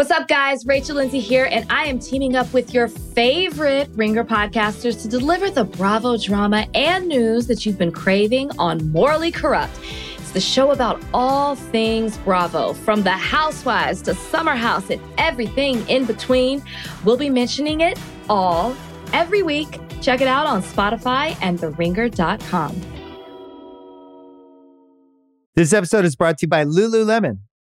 What's up, guys? Rachel Lindsay here, and I am teaming up with your favorite Ringer podcasters to deliver the Bravo drama and news that you've been craving on Morally Corrupt. It's the show about all things Bravo, from the housewives to Summer House and everything in between. We'll be mentioning it all every week. Check it out on Spotify and theringer.com. This episode is brought to you by Lululemon.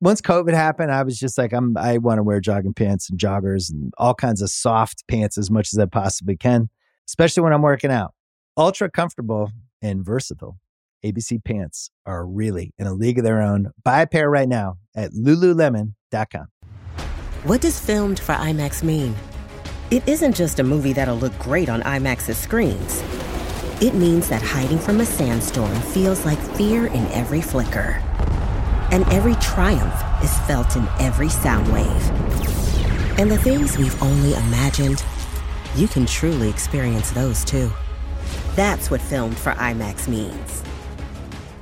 once COVID happened, I was just like, I'm, I want to wear jogging pants and joggers and all kinds of soft pants as much as I possibly can, especially when I'm working out. Ultra comfortable and versatile. ABC pants are really in a league of their own. Buy a pair right now at lululemon.com. What does filmed for IMAX mean? It isn't just a movie that'll look great on IMAX's screens. It means that hiding from a sandstorm feels like fear in every flicker. And every triumph is felt in every sound wave. And the things we've only imagined, you can truly experience those too. That's what filmed for IMAX means.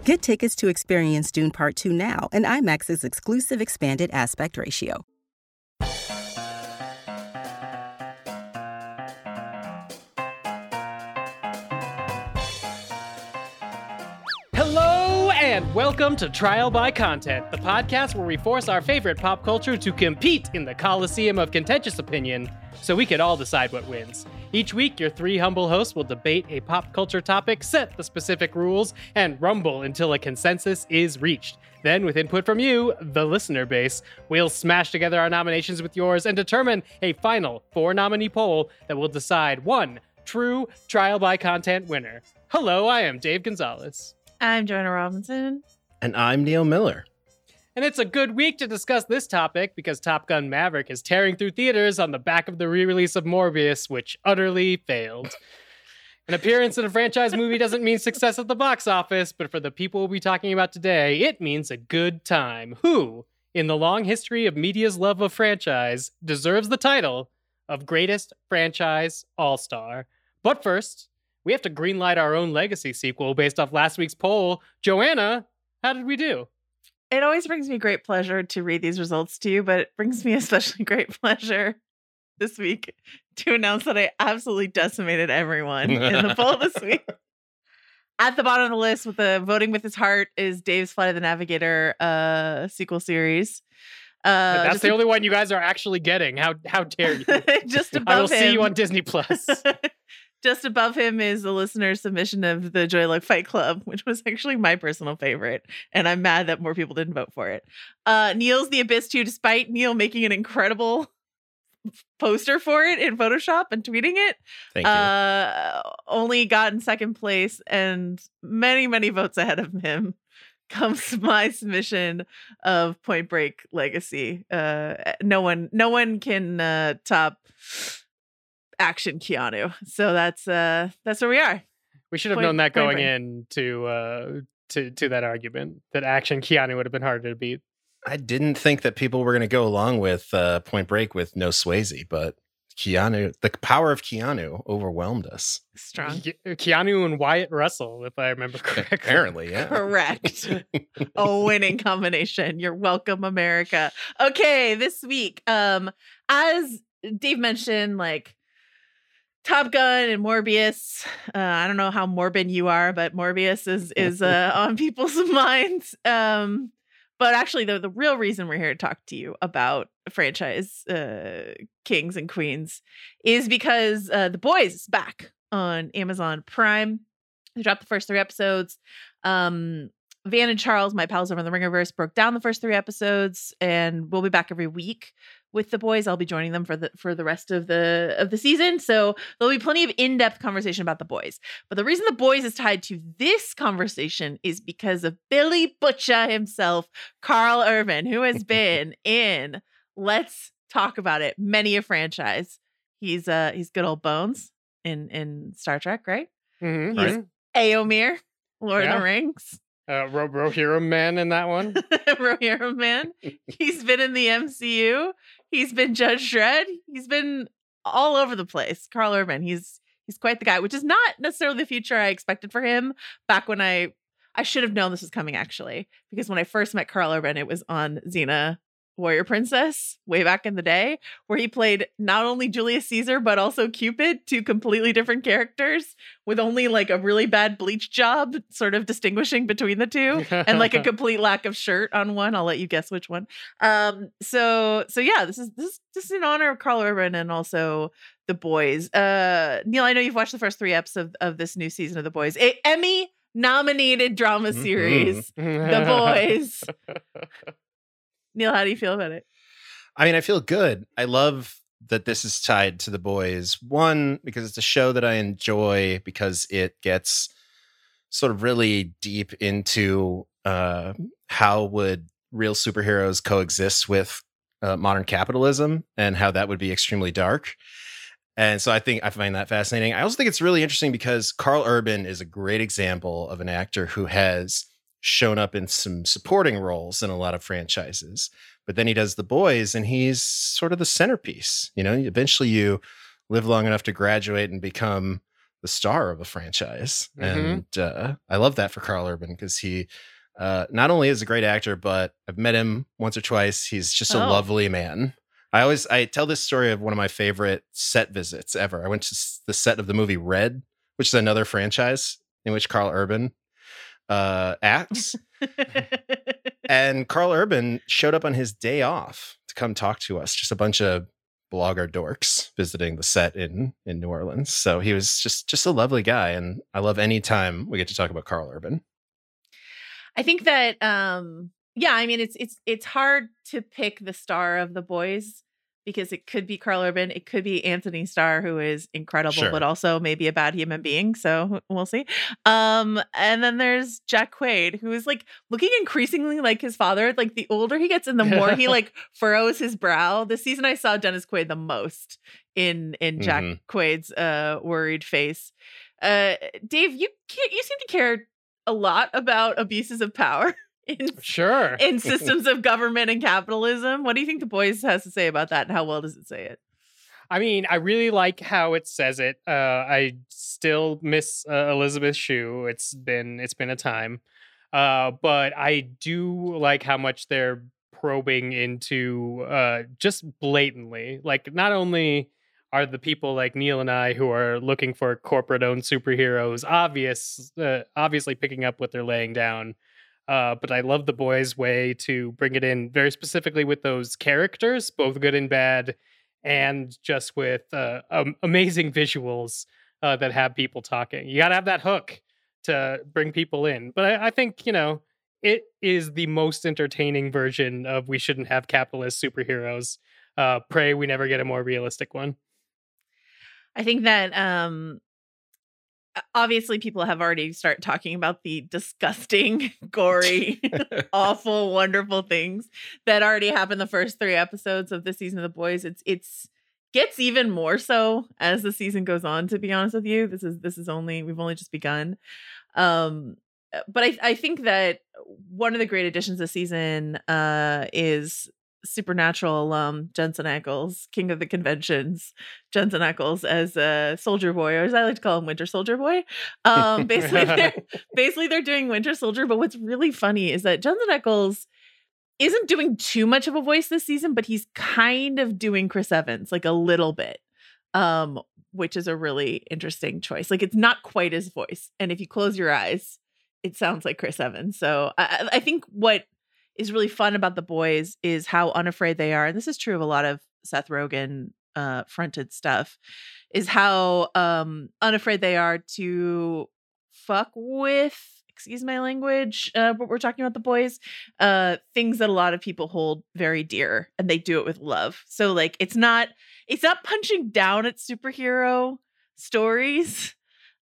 Get tickets to experience Dune Part 2 now and IMAX's exclusive expanded aspect ratio. And welcome to Trial by Content, the podcast where we force our favorite pop culture to compete in the coliseum of contentious opinion so we can all decide what wins. Each week, your three humble hosts will debate a pop culture topic, set the specific rules, and rumble until a consensus is reached. Then, with input from you, the listener base, we'll smash together our nominations with yours and determine a final four nominee poll that will decide one true trial by content winner. Hello, I am Dave Gonzales. I'm Joanna Robinson. And I'm Neil Miller. And it's a good week to discuss this topic because Top Gun Maverick is tearing through theaters on the back of the re release of Morbius, which utterly failed. An appearance in a franchise movie doesn't mean success at the box office, but for the people we'll be talking about today, it means a good time. Who, in the long history of media's love of franchise, deserves the title of Greatest Franchise All Star? But first, we have to greenlight our own legacy sequel based off last week's poll. Joanna, how did we do? It always brings me great pleasure to read these results to you, but it brings me especially great pleasure this week to announce that I absolutely decimated everyone in the poll this week. At the bottom of the list with the voting with his heart is Dave's Flight of the Navigator uh sequel series. Uh That's the only one you guys are actually getting. How how dare you? just above I will see you on Disney Plus. Just above him is the listener's submission of the Joy Luck Fight Club, which was actually my personal favorite. And I'm mad that more people didn't vote for it. Uh, Neil's The Abyss 2, despite Neil making an incredible poster for it in Photoshop and tweeting it, Thank you. uh, only got in second place and many, many votes ahead of him. Comes my submission of Point Break Legacy. Uh, no one, no one can uh, top action Keanu. So that's uh that's where we are. we should have Point- known that going blank. in to uh to to that argument that action Keanu would have been harder to beat. I didn't think that people were going to go along with uh, Point Break with no Swayze, but Keanu, the power of Keanu overwhelmed us. Strong. Ke- Keanu and Wyatt Russell, if I remember correctly. Apparently, yeah. Correct. a winning combination. You're welcome, America. Okay, this week, um, as Dave mentioned, like Top Gun and Morbius. Uh, I don't know how morbid you are, but Morbius is is uh, on people's minds. Um, but actually, the the real reason we're here to talk to you about franchise uh, kings and queens is because uh, the boys is back on Amazon Prime. They dropped the first three episodes. Um, Van and Charles, my pals over in the Ringerverse, broke down the first three episodes, and we'll be back every week with the boys. I'll be joining them for the for the rest of the of the season. So there'll be plenty of in-depth conversation about the boys. But the reason the boys is tied to this conversation is because of Billy Butcher himself, Karl Urban, who has been in Let's Talk About It, many a franchise. He's uh he's good old bones in in Star Trek, right? Mhm, Yes. mhm. Éomer, Lord of the Rings, Uh, Ro- Rohirrim Man in that one. Rohirrim Man. He's been in the MCU. He's been Judge Dredd. He's been all over the place. Karl Urban. He's he's quite the guy, which is not necessarily the future I expected for him. Back when I I should have known this was coming actually, because when I first met Karl Urban, it was on Xena Warrior Princess way back in the day, where he played not only Julius Caesar but also Cupid, two completely different characters with only like a really bad bleach job, sort of distinguishing between the two and like a complete lack of shirt on one. I'll let you guess which one. Um, so so yeah, this is this is this is in honor of Karl Urban and also the boys. Uh Neil, I know you've watched the first three eps of, of this new season of the boys. A Emmy nominated drama Mhm. series. The boys. Neil, how do you feel about it? I mean, I feel good. I love that this is tied to the boys. One, because it's a show that I enjoy because it gets sort of really deep into uh, how would real superheroes coexist with uh, modern capitalism and how that would be extremely dark. And so I think I find that fascinating. I also think it's really interesting because Karl Urban is a great example of an actor who has shown up in some supporting roles in a lot of franchises but then he does the boys and he's sort of the centerpiece you know eventually you live long enough to graduate and become the star of a franchise Mhm. and uh, i love that for karl urban because he uh, not only is a great actor but i've met him once or twice he's just a Oh. lovely man i always i tell this story of one of my favorite set visits ever i went to the set of the movie red which is another franchise in which karl urban uh, acts and Karl Urban showed up on his day off to come talk to us. Just a bunch of blogger dorks visiting the set in in New Orleans. So he was just just a lovely guy, and I love any time we get to talk about Karl Urban. I think that um yeah, I mean it's it's it's hard to pick the star of the boys because it could be Karl Urban, it could be Antony Starr who is incredible Sure. but also maybe a bad human being, so we'll see. Um and then there's Jack Quaid who is like looking increasingly like his father, like the older he gets and the more he like furrows his brow. This season I saw Dennis Quaid the most in in Jack Mhm. Quaid's uh worried face. Uh Dave, you can't you seem to care a lot about abuses of power in Sure. in systems of government and capitalism. What do you think the boys has to say about that and how well does it say it? I mean, I really like how it says it. Uh, I still miss uh, Elizabeth Shue. It's been it's been a time, uh, but I do like how much they're probing into uh, just blatantly. Like, not only are the people like Neil and I who are looking for corporate-owned superheroes obvious, uh, obviously picking up what they're laying down. Uh, but I love the boys' way to bring it in very specifically with those characters, both good and bad, and just with uh, um, amazing visuals uh, that have people talking. You got to have that hook to bring people in. But I, I think, you know, it is the most entertaining version of we shouldn't have capitalist superheroes. Uh, pray we never get a more realistic one. I think that um obviously people have already started talking about the disgusting, gory, awful, wonderful things that already happened the first three episodes of the season of the boys. It's it's gets even more so as the season goes on, to be honest with you. This is this is only we've only just begun. Um but I, I think that one of the great additions this season uh, is Supernatural alum Jensen Ackles, King of the Conventions, Jensen Ackles as a Soldier Boy, or as I like to call him, Winter Soldier Boy. Um, basically, they're, basically they're doing Winter Soldier. But what's really funny is that Jensen Ackles isn't doing too much of a voice this season, but he's kind of doing Chris Evans, like a little bit, um, which is a really interesting choice. Like it's not quite his voice, and if you close your eyes, it sounds like Chris Evans. So I, I I think what is really fun about the boys is how unafraid they are, and this is true of a lot of Seth Rogen uh, fronted stuff, is how um, unafraid they are to fuck with. Excuse my language, uh, but we're talking about the boys. Uh, things that a lot of people hold very dear, and they do it with love. So, like, it's not it's not punching down at superhero stories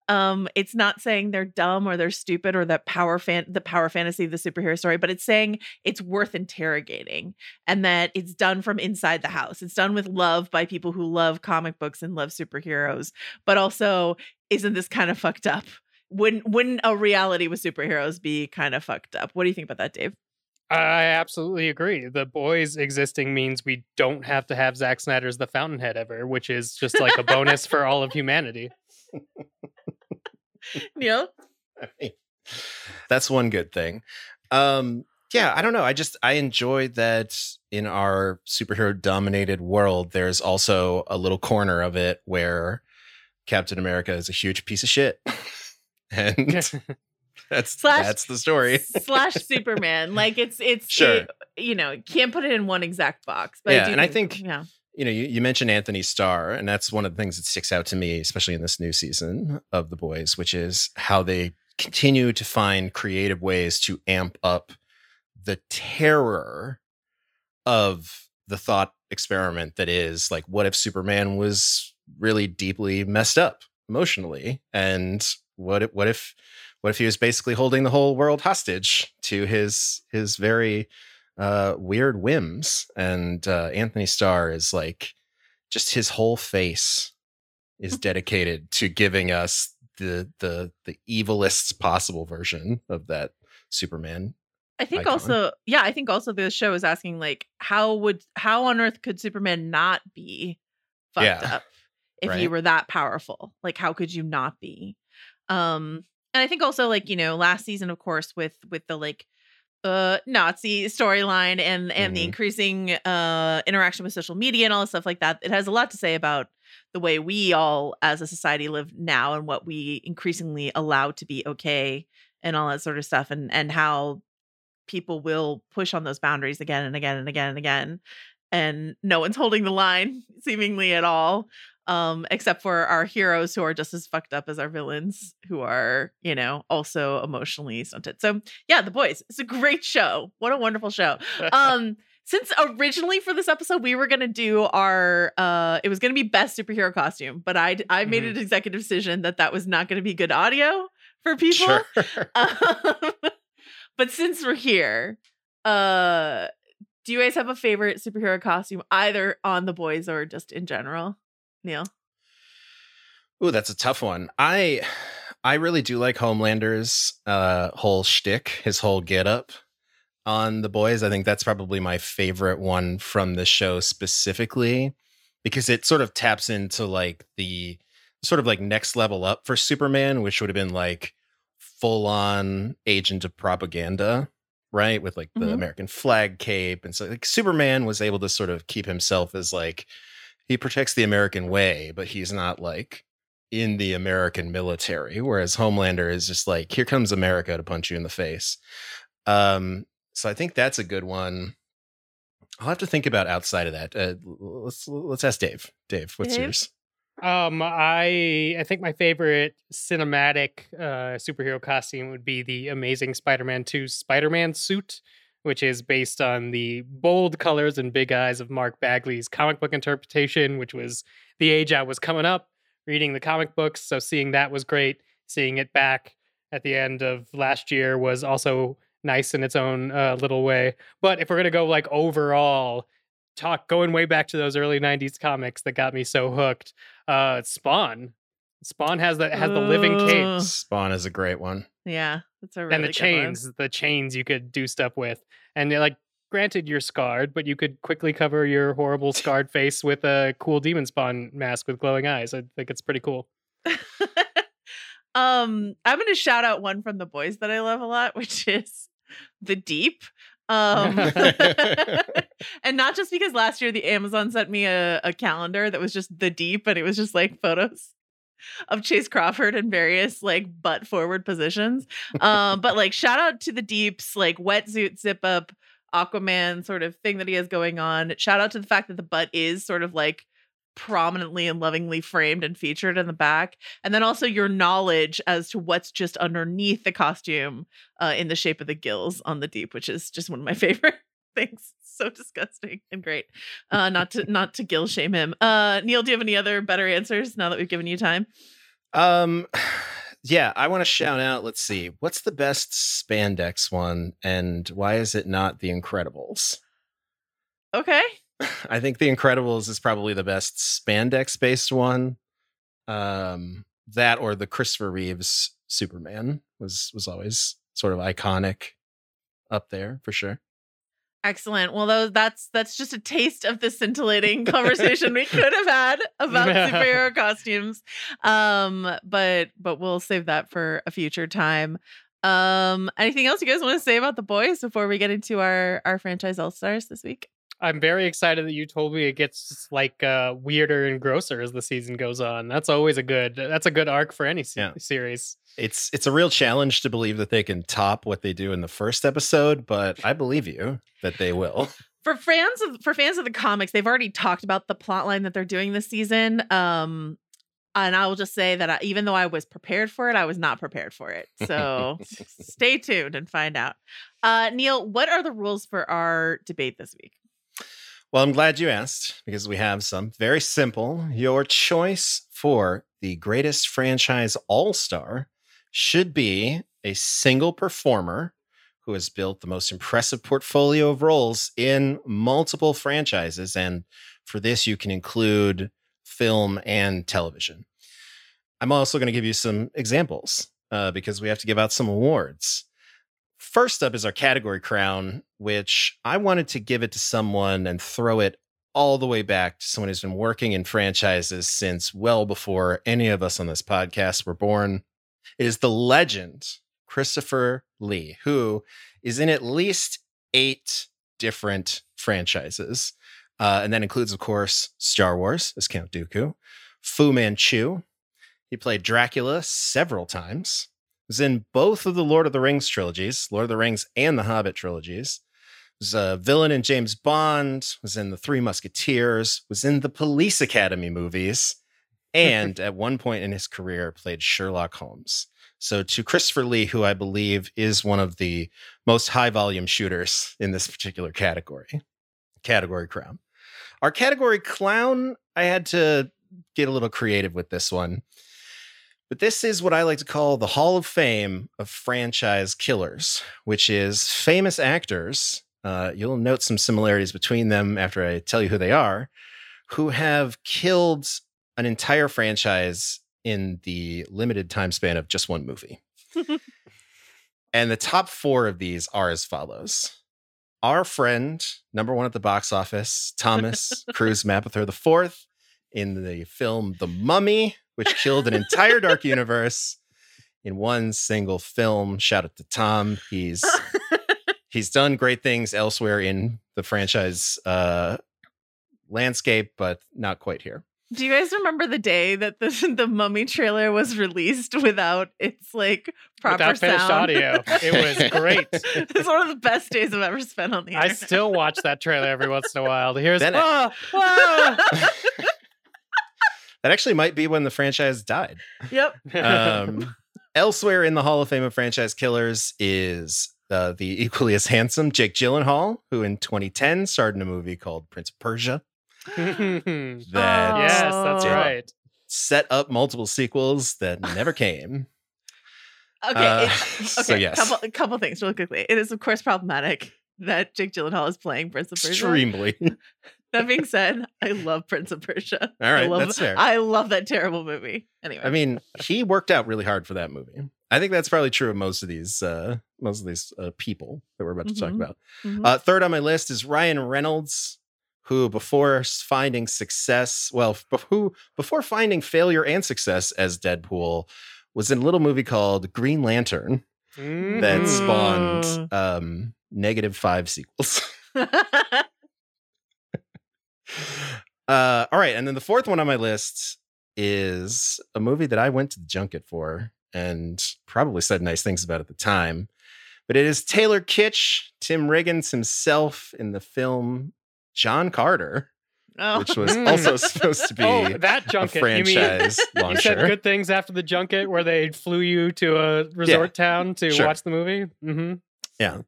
Um, it's not saying they're dumb or they're stupid or that power fan the power fantasy of the superhero story, but it's saying it's worth interrogating and that it's done from inside the house. It's done with love by people who love comic books and love superheroes, but also isn't this kind of fucked up? Wouldn't wouldn't a reality with superheroes be kind of fucked up? What do you think about that, Dave? I absolutely agree. The boys existing means we don't have to have Zack Snyder's The Fountainhead ever, which is just like a bonus for all of humanity. Neil? That's one good thing. Um, yeah, I don't know. I just I enjoy that in our superhero dominated world, there's also a little corner of it where Captain America is a huge piece of shit. and that's Slash- that's the story. slash Superman. Like it's it's Sure. it- you know, can't put it in one exact box. But Yeah, do and I think- yeah. You know, you, you mentioned Antony Starr, and that's one of the things that sticks out to me, especially in this new season of The Boys, which is how they continue to find creative ways to amp up the terror of the thought experiment that is like, what if Superman was really deeply messed up emotionally, and what if, what if what if he was basically holding the whole world hostage to his his very uh, weird whims. And uh, Antony Starr is like, just his whole face is dedicated to giving us the the the evilest possible version of that Superman. I think icon. also, yeah, I think also the show is asking like, how would how on earth could Superman not be fucked Yeah. up if Right. were that powerful? Like, how could you not be? Um, and I think also like you know, last season, of course, with with the like uh Nazi storyline and and the Mhm. increasing uh interaction with social media and all this stuff like that, it has a lot to say about the way we all as a society live now and what we increasingly allow to be okay and all that sort of stuff and and how people will push on those boundaries again and again and again and again and no one's holding the line seemingly at all um except for our heroes who are just as fucked up as our villains who are you know also emotionally stunted. So yeah the boys. It's a great show. What a wonderful show. Um since originally for this episode we were gonna do our uh it was gonna be best superhero costume but i i made an executive decision that that was not gonna be good audio for people. Sure. um, but since we're here uh do you guys have a favorite superhero costume either on the boys or just in general neil Ooh, that's a tough one. I I really do like Homelander's uh whole shtick, his whole get up on the boys. I think that's probably my favorite one from the show specifically because it sort of taps into like the sort of like next level up for Superman, which would have been like full on agent of propaganda, right? With like the Mhm. American flag cape. And so like Superman was able to sort of keep himself as like he protects the American way, but he's not like in the American military. Whereas Homelander is just like, here comes America to punch you in the face. Um, so I think that's a good one. I'll have to think about outside of that. Uh, let's let's ask Dave. Dave, what's Dave? yours? Um, I I think my favorite cinematic uh, superhero costume would be the Amazing Spider-Man 2 Spider-Man suit, which is based on the bold colors and big eyes of Mark Bagley's comic book interpretation, which was the age I was coming up reading the comic books. So seeing that was great. Seeing it back at the end of last year was also nice in its own uh, little way. But if we're gonna go like overall, talk going way back to those early '90s comics that got me so hooked uh Spawn. Spawn has the has the living Ugh. cape Spawn is a great one. yeah that's a really and the good one. chains, the chains you could do stuff with. And they're like granted you're scarred, but you could quickly cover your horrible scarred face with a cool demon spawn mask with glowing eyes. I think it's pretty cool. um i'm gonna shout out one from the boys that i love a lot which is the deep um and not just because last year the amazon sent me a, a calendar that was just the deep and it was just like photos of chace crawford in various like butt forward positions. Um but like shout out to the deeps like wetsuit zip up aquaman sort of thing that he has going on. Shout out to the fact that the butt is sort of like prominently and lovingly framed and featured in the back. And then also your knowledge as to what's just underneath the costume uh, in the shape of the gills on the deep which is just one of my favorite things so disgusting and great uh not to not to gill shame him uh neil do you have any other better answers now that we've given you time Um, Yeah, I want to shout out. Let's see, what's the best spandex one, and why is it not The Incredibles? Okay. I think The Incredibles is probably the best spandex based one. Um, that or the Christopher Reeves Superman was was always sort of iconic up there for sure. Excellent. Well, those that's that's just a taste of the scintillating conversation we could have had about superhero costumes. Um, but but we'll save that for a future time. Um, anything else you guys want to say about the boys before we get into our our franchise all stars this week? I'm very excited that you told me it gets like uh, weirder and grosser as the season goes on. That's always a good. That's a good arc for any se- Yeah. series. It's it's a real challenge to believe that they can top what they do in the first episode, but I believe you that they will. for fans of for fans of the comics, they've already talked about the plot line that they're doing this season. Um, and I will just say that I, even though I was prepared for it, I was not prepared for it. So stay tuned and find out. Uh, Neil, what are the rules for our debate this week? Well, I'm glad you asked because we have some very simple. Your choice for the greatest franchise all star should be a single performer who has built the most impressive portfolio of roles in multiple franchises. And for this, you can include film and television. I'm also going to give you some examples uh, because we have to give out some awards. First up is our category crown, which I wanted to give it to someone and throw it all the way back to someone who's been working in franchises since well before any of us on this podcast were born. It is the legend, Christopher Lee, who is in at least eight different franchises. Uh, and that includes, of course, Star Wars as Count Dooku, Fu Manchu. He played Dracula several times was in both of the Lord of the Rings trilogies, Lord of the Rings and the Hobbit trilogies. Was a villain in James Bond, was in the Three Musketeers, was in the Police Academy movies, and at one point in his career played Sherlock Holmes. So to Christopher Lee, who I believe is one of the most high volume shooters in this particular category, category crown. Our category clown, I had to get a little creative with this one. But this is what I like to call the Hall of Fame of franchise killers, which is famous actors. Uh, you'll note some similarities between them after I tell you who they are, who have killed an entire franchise in the limited time span of just one movie. and the top four of these are as follows. Our friend, number one at the box office, Thomas Cruise Mapother IV, in the film The Mummy, which killed an entire dark universe in one single film. Shout out to Tom. He's he's done great things elsewhere in the franchise uh, landscape, but not quite here. Do you guys remember the day that the the Mummy trailer was released without its like proper Without finished sound? audio. It was great. it's one of the best days I've ever spent on the Internet. I still watch that trailer every once in a while to hear Then it- ah, ah. That actually might be when the franchise died. yep. Um, elsewhere in the Hall of Fame of franchise killers is uh, the equally as handsome Jake Gyllenhaal, who in 2010 starred in a movie called Prince of Persia that yes, that's right. set up multiple sequels that never came. Okay. Uh, it- so okay. yes. Couple couple things really quickly. It is of course problematic that Jake Gyllenhaal is playing Prince of Persia. Extremely. That being said, I love Prince of Persia. All right, I love, that's fair. I love that terrible movie. Anyway, I mean, he worked out really hard for that movie. I think that's probably true of most of these uh, most of these uh, people that we're about to talk Mhm. about. Mhm. Uh, third on my list is Ryan Reynolds, who before finding success, well, who before finding failure and success as Deadpool, was in a little movie called Green Lantern that Mhm. spawned um, negative five sequels. Uh, all right, and then the fourth one on my list is a movie that I went to the junket for and probably said nice things about at the time. But it is Taylor Kitsch, Tim Riggins himself in the film John Carter, oh. which was also supposed to be oh, that a junket. You mean franchise you said good things after the junket where they flew you to a resort town to Sure. watch the movie? Mm-hmm. Yeah.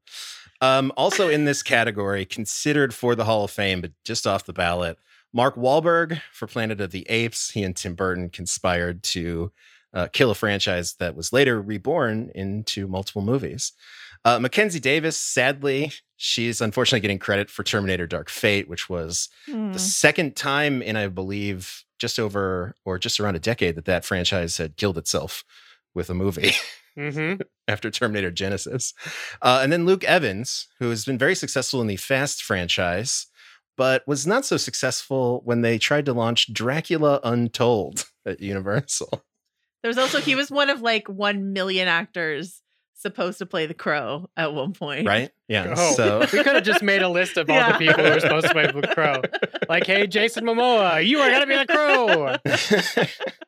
Um, also in this category, considered for the Hall of Fame, but just off the ballot, Mark Wahlberg for Planet of the Apes. He and Tim Burton conspired to uh, kill a franchise that was later reborn into multiple movies. Uh, Mackenzie Davis, sadly, she's unfortunately getting credit for Terminator Dark Fate, which was Hmm. the second time in, I believe, just over or just around a decade that that franchise had killed itself with a movie. Mm-hmm. after Terminator Genisys. Uh, and then Luke Evans, who has been very successful in the Fast franchise, but was not so successful when they tried to launch Dracula Untold at Universal. There's also he was one of like one million actors supposed to play the crow at one point. Right? Yeah. Oh, So we could have just made a list of all Yeah. the people who were supposed to play the crow. Like, hey, Jason Momoa, you are gonna be the crow.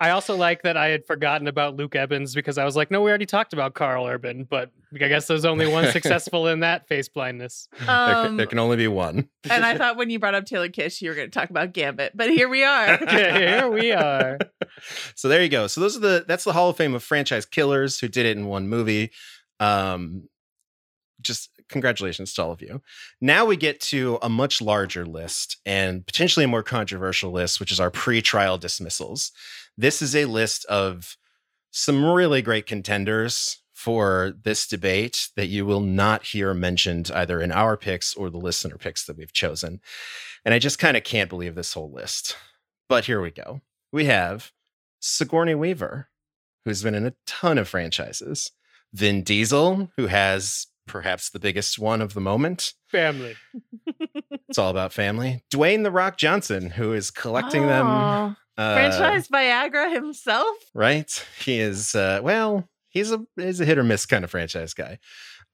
I also like that I had forgotten about Luke Evans because I was like, no, we already talked about Karl Urban, but I guess there's only one successful in that face blindness. there, can, Um, there can only be one. and I thought when you brought up Taylor Kitsch, you were going to talk about Gambit, but here we are. Okay, here we are. so there you go. So those are the that's the Hall of Fame of franchise killers who did it in one movie. Um, just congratulations to all of you. Now we get to a much larger list and potentially a more controversial list, which is our pre-trial dismissals. This is a list of some really great contenders for this debate that you will not hear mentioned either in our picks or the listener picks that we've chosen. And I just kind of can't believe this whole list. But here we go. We have Sigourney Weaver, who's been in a ton of franchises. Vin Diesel, who has perhaps the biggest one of the moment. Family. It's all about family. Dwayne The Rock Johnson, who is collecting them. Oh, uh, franchise Viagra himself. right? He is uh well, he's a he's a hit or miss kind of franchise guy.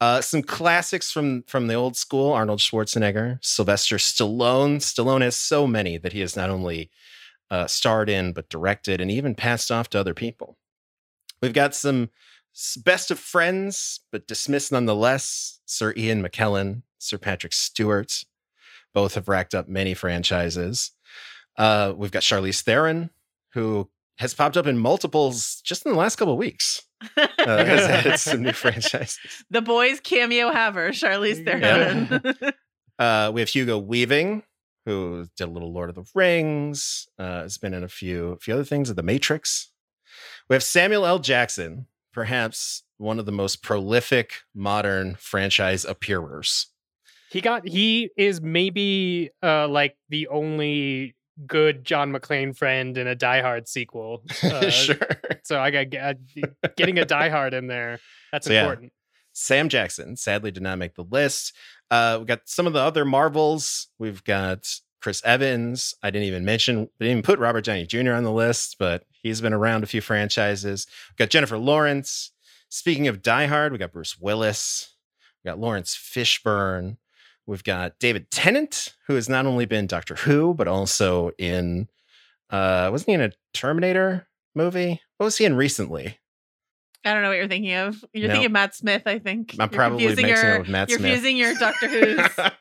Uh some classics from from the old school, Arnold Schwarzenegger, Sylvester Stallone. Stallone has so many that he has not only uh starred in but directed and even passed off to other people. We've got some s- best of friends but dismissed nonetheless, Sir Ian McKellen, Sir Patrick Stewart. Both have racked up many franchises. Uh, we've got Charlize Theron, who has popped up in multiples just in the last couple of weeks. Uh, has added some new franchises. The boys cameo haver, Charlize Yeah. Theron. Uh, we have Hugo Weaving, who did a little Lord of the Rings. Uh, has been in a few, a few other things, of The Matrix. We have Samuel L. Jackson, perhaps one of the most prolific modern franchise appearers. He got he is maybe uh like the only good John McClane friend in a Die Hard sequel. Uh, sure. So I got get, getting a Die Hard in there. That's So, yeah. important. Sam Jackson sadly did not make the list. Uh, we got some of the other Marvels. We've got Chris Evans. I didn't even mention, I didn't even put Robert Downey Jr. on the list, but he's been around a few franchises. We've got Jennifer Lawrence. Speaking of Die Hard, we got Bruce Willis. We got Laurence Fishburne. We've got David Tennant, who has not only been Doctor Who, but also in, uh, wasn't he in a Terminator movie? What was he in recently? I don't know what you're thinking of. You're No. thinking Matt Smith, I think. I'm You're probably confusing mixing your, it with Matt Smith. You're Smith. confusing your Doctor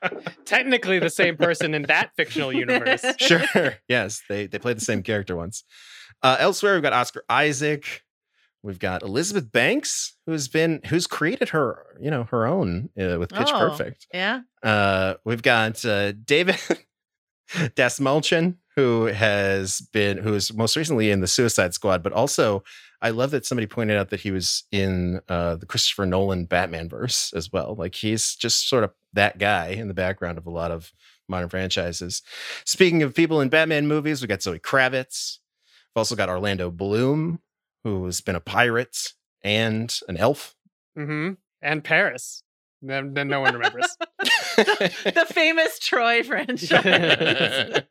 Who's. Technically the same person in that fictional universe. sure. Yes, they they played the same character once. Uh, elsewhere, we've got Oscar Isaac. We've got Elizabeth Banks, who's been who's created her you know her own uh, with Pitch Oh. Perfect. yeah. Uh, we've got uh, David Dasmalchian, who has been who's most recently in the Suicide Squad, but also I love that somebody pointed out that he was in uh, the Christopher Nolan Batman verse as well. Like he's just sort of that guy in the background of a lot of modern franchises. Speaking of people in Batman movies, we got Zoe Kravitz. We've also got Orlando Bloom, who's been a pirate and an elf. hmm And Paris. Then, then no one remembers. the famous Troy franchise.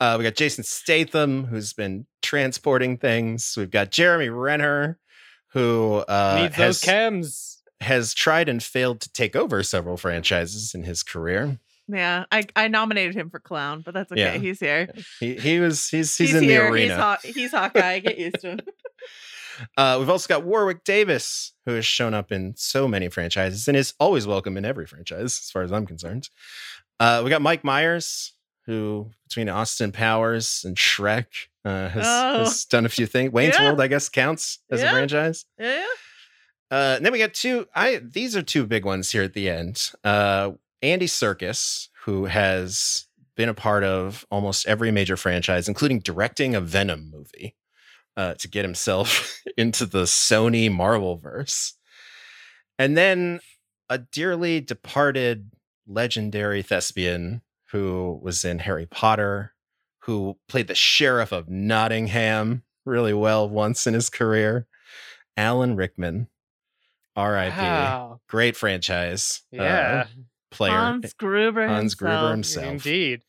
uh, we got Jason Statham, who's been transporting things. We've got Jeremy Renner, who uh, Needs those has, chems. has tried and failed to take over several franchises in his career. Yeah. I, I nominated him for clown, but that's okay. Yeah. He's here. He he was he's he's, in here. the arena. He's, Haw- he's Hawkeye. Get used to him. Uh, we've also got Warwick Davis, who has shown up in so many franchises and is always welcome in every franchise, as far as I'm concerned. Uh, we got Mike Myers, who between Austin Powers and Shrek uh, has, Oh. has done a few things. Wayne's Yeah. World, I guess, counts as Yeah. a franchise. Yeah. Uh, and then we got two. I these are two big ones here at the end. Uh, Andy Serkis, who has been a part of almost every major franchise, including directing a Venom movie. uh, to get himself into the Sony Marvel verse. And then a dearly departed legendary thespian who was in Harry Potter, who played the sheriff of Nottingham really well once in his career, Alan Rickman. R.I.P. Wow. Great franchise. uh, Yeah, player. Hans Gruber. Hans Gruber himself. himself. indeed.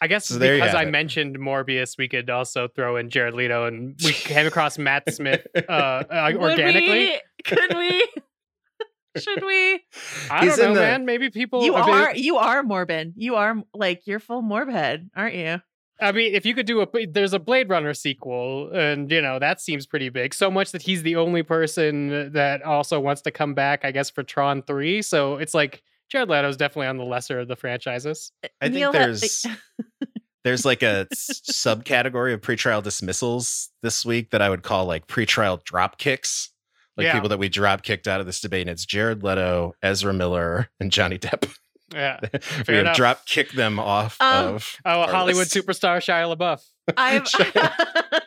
I guess So because I it. mentioned Morbius, we could also throw in Jared Leto, and we came across Matt Smith uh, uh, organically. we? Could we? Should we? I He's don't know, the- man. Maybe people. You I mean, are you are Morbin. You are like you're full Morbhead, aren't you? I mean, if you could do a, there's a Blade Runner sequel, and you know that seems pretty big. So much that he's the only person that also wants to come back, I guess, for Tron Three. So it's like Jared Leto's definitely on the lesser of the franchises. I think Neil ha- there's there's like a s- subcategory of pretrial dismissals this week that I would call like pretrial drop kicks. Like Yeah. people that we drop kicked out of this debate. And it's Jared Leto, Ezra Miller, and Johnny Depp. Yeah. we have enough. drop kicked them off Um, of Oh, our Hollywood list. superstar Shia LaBeouf. I've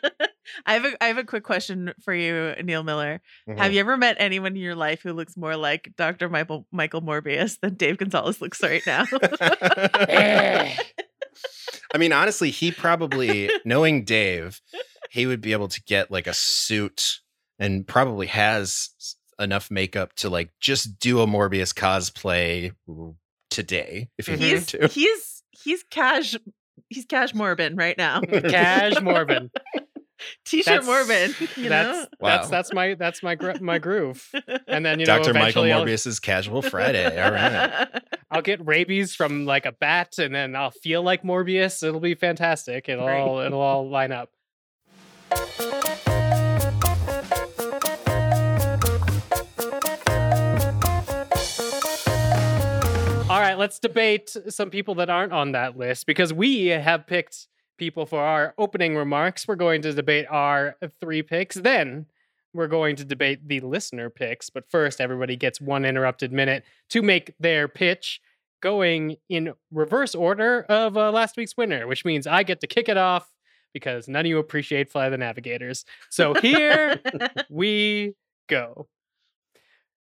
I have a I have a quick question for you, Neil Miller. Mhm. Have you ever met anyone in your life who looks more like Dr. Michael Michael Morbius than Dave Gonzales looks right now? I mean, honestly, he probably, knowing Dave, he would be able to get like a suit and probably has enough makeup to like just do a Morbius cosplay today if he needed he's to. he's he's cash he's cash Morbin right now. Cash Morbin. T-shirt That's- Morbin. You that's know? that's Wow. that's my that's my gr- my groove. And then you know, Dr. Michael eventually I'll, Morbius's Casual Friday. All right. I'll get rabies from like a bat, and then I'll feel like Morbius. It'll be fantastic. It'll Great. all it'll all line up. All right, let's debate some people that aren't on that list because we have picked people for our opening remarks. We're going to debate our three picks. Then we're going to debate the listener picks. But first, everybody gets one interrupted minute to make their pitch going in reverse order of uh, last week's winner, which means I get to kick it off because none of you appreciate Fly the Navigators. So here we go.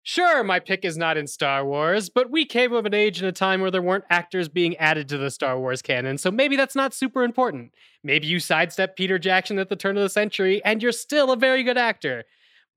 Sure, my pick is not in Star Wars, but we came of an age and a time where there weren't actors being added to the Star Wars canon, so maybe that's not super important. Maybe you sidestep Peter Jackson at the turn of the century and you're still a very good actor.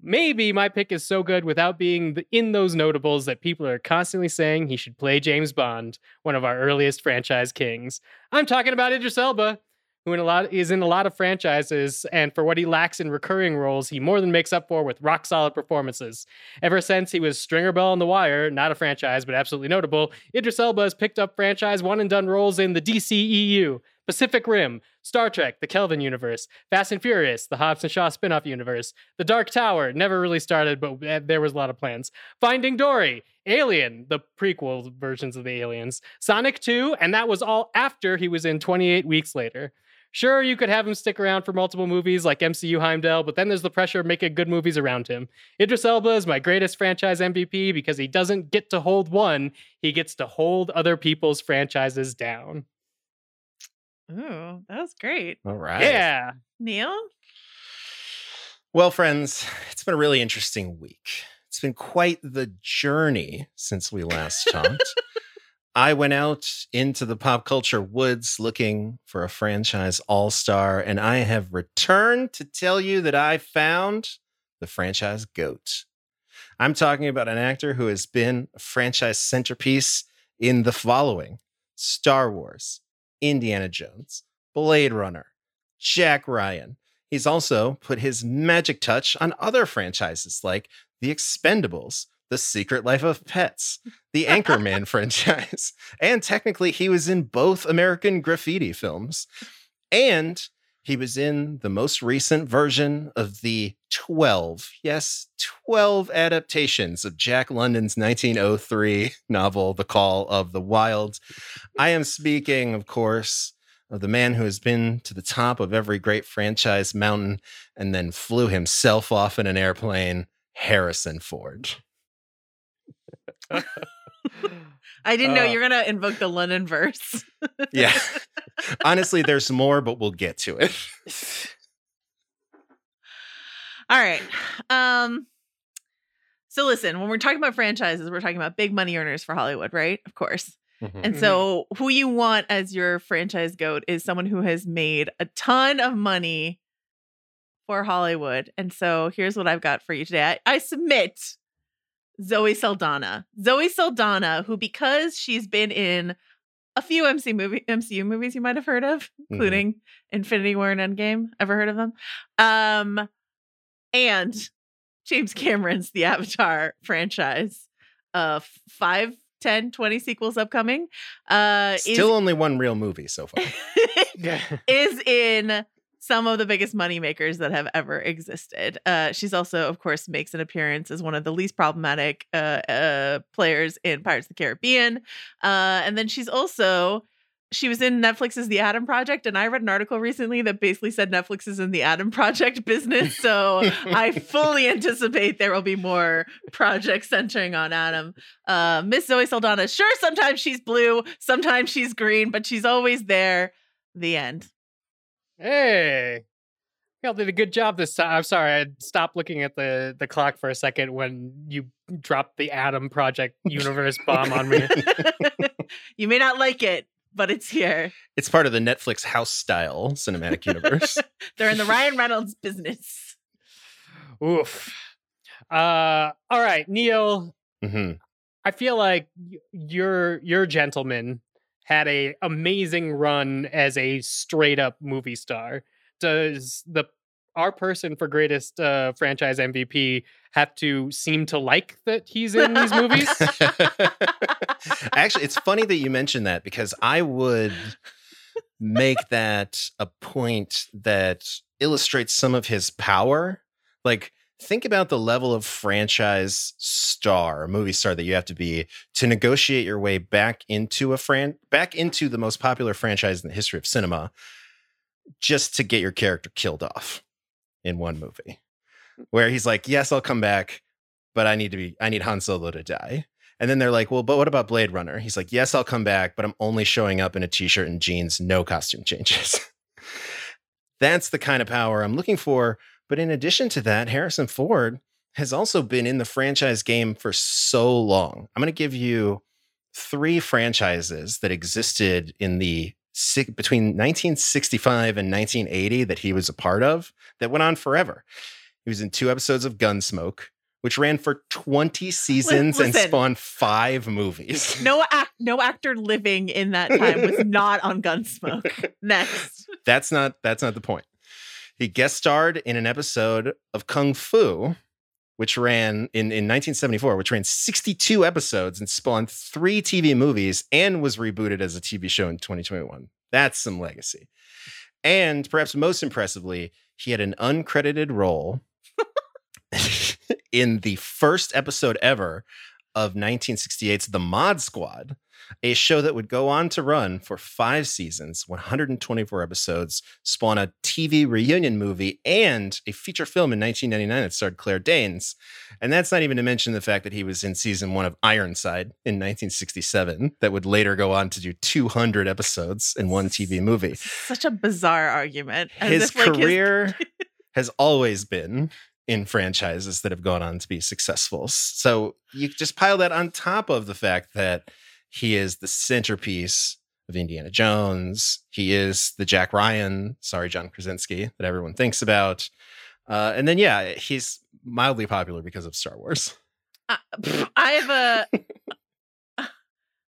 Maybe my pick is so good without being in those notables that people are constantly saying he should play James Bond, one of our earliest franchise kings. I'm talking about Idris Elba, who in a lot is in a lot of franchises, and for what he lacks in recurring roles, he more than makes up for with rock solid performances. Ever since he was Stringer Bell on The Wire, not a franchise but absolutely notable, Idris Elba has picked up franchise one and done roles in the DCEU, Pacific Rim, Star Trek, The Kelvin Universe, Fast and Furious, the Hobbs and Shaw spin-off universe, The Dark Tower, never really started, but uh, there was a lot of plans. Finding Dory, Alien, the prequel versions of the Aliens, Sonic 2, and that was all after he was in 28 Weeks Later. Sure, you could have him stick around for multiple movies like MCU Heimdall, but then there's the pressure of making good movies around him. Idris Elba is my greatest franchise MVP because he doesn't get to hold one, he gets to hold other people's franchises down. Ooh, that was great. All right. Yeah. Neil? Well, friends, it's been a really interesting week. It's been quite the journey since we last talked. I went out into the pop culture woods looking for a franchise all star, and I have returned to tell you that I found the franchise GOAT. I'm talking about an actor who has been a franchise centerpiece in the following Star Wars, Indiana Jones, Blade Runner, Jack Ryan. He's also put his magic touch on other franchises like The Expendables, The Secret Life of Pets, the Anchorman franchise, and technically he was in both American Graffiti films. And he was in the most recent version of the 12, yes, 12 adaptations of Jack London's 1903 novel, The Call of the Wild. I am speaking, of course, of the man who has been to the top of every great franchise mountain and then flew himself off in an airplane, Harrison Ford. I didn't know Uh. you're gonna invoke the London verse. Yeah. Honestly, there's more, but we'll get to it. All right. Um so listen, when we're talking about franchises, we're talking about big money earners for Hollywood, right? Of course. Mhm. And so who you want as your franchise goat is someone who has made a ton of money for Hollywood. And so here's what I've got for you today. I, I submit Zoe Saldana. Zoe Saldana, who because she's been in a few MC movie MCU movies you might have heard of, including Infinity War and Endgame. Ever heard of them? Um and James Cameron's The Avatar franchise. Uh f- 5, 10, 20 sequels upcoming. Uh is- Still only one real movie so far. Yeah. is in some of the biggest money makers that have ever existed. Uh, she's also, of course, makes an appearance as one of the least problematic uh, uh, players in Pirates of the Caribbean. Uh, and then she's also she was in Netflix's The Adam Project, and I read an article recently that basically said Netflix is in the Adam Project business. So I fully anticipate there will be more projects centering on Adam. Uh, Miss Zoe Saldana, sure, sometimes she's blue, sometimes she's green, but she's always there. The end. Hey. Y'all did a good job this time. I'm sorry, I stopped looking at the, the clock for a second when you dropped the Adam Project universe bomb on me. you may not like it, but it's here. it's part of the Netflix house style cinematic universe. They're in the Ryan Reynolds business. Oof. Uh, all right, Neil. hmm I feel like y- your your gentleman had a amazing run as a straight up movie star. Does the our person for greatest uh, franchise MVP have to seem to like that he's in these movies? Actually, it's funny that you mentioned that because I would make that a point that illustrates some of his power. Like, think about the level of franchise star, movie star that you have to be to negotiate your way back into a fran back into the most popular franchise in the history of cinema just to get your character killed off in one movie. Where he's like, "Yes, I'll come back, but I need to be I need Han Solo to die." And then they're like, well, but what about Blade Runner? He's like, yes, I'll come back, but I'm only showing up in a t shirt and jeans, no costume changes. That's the kind of power I'm looking for. But in addition to that, Harrison Ford has also been in the franchise game for so long. I'm going to give you three franchises that existed in the between 1965 and 1980 that he was a part of that went on forever. He was in two episodes of Gunsmoke, which ran for 20 seasons and spawned five movies. No act, no actor living in that time was not on Gunsmoke. Next, That's not that's not the point. He guest starred in an episode of Kung Fu, which ran in, in 1974, which ran 62 episodes and spawned three TV movies and was rebooted as a TV show in 2021. That's some legacy. And perhaps most impressively, he had an uncredited role in the first episode ever of 1968's The Mod Squad, a show that would go on to run for five seasons, 124 episodes, spawn a TV reunion movie, and a feature film in 1999 that starred Claire Danes. And that's not even to mention the fact that he was in season one of Ironside in 1967, that would later go on to do 200 episodes in one TV movie. such a bizarre argument. As His if, like, career has always been in franchises that have gone on to be successful. So you just pile that on top of the fact that he is the centerpiece of Indiana Jones. He is the Jack Ryan, sorry, John Krasinski, that everyone thinks about. Uh, and then, yeah, he's mildly popular because of Star Wars. Uh, I have a.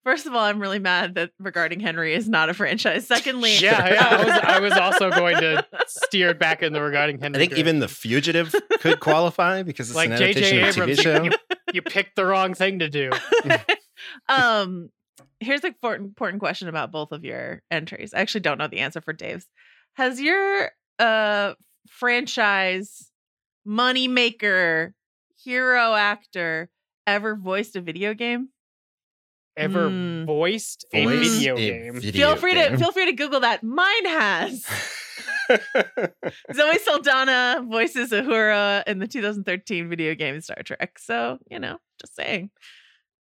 First of all, I'm really mad that regarding Henry is not a franchise. Secondly, yeah, yeah. I was, I was also going to steer it back in the regarding Henry. I think Grant. even The Fugitive could qualify because it's like an J.J. adaptation of a Abrams, TV show. you, you, you picked the wrong thing to do. Um, here's an important important question about both of your entries. I actually don't know the answer for Dave's. Has your uh franchise money maker hero actor ever voiced a video game? Ever Mm. voiced a Voice video a game? video feel free to feel free to Google that. Mine has. Zoe Saldana voices Uhura in the 2013 video game Star Trek. So, you know, just saying.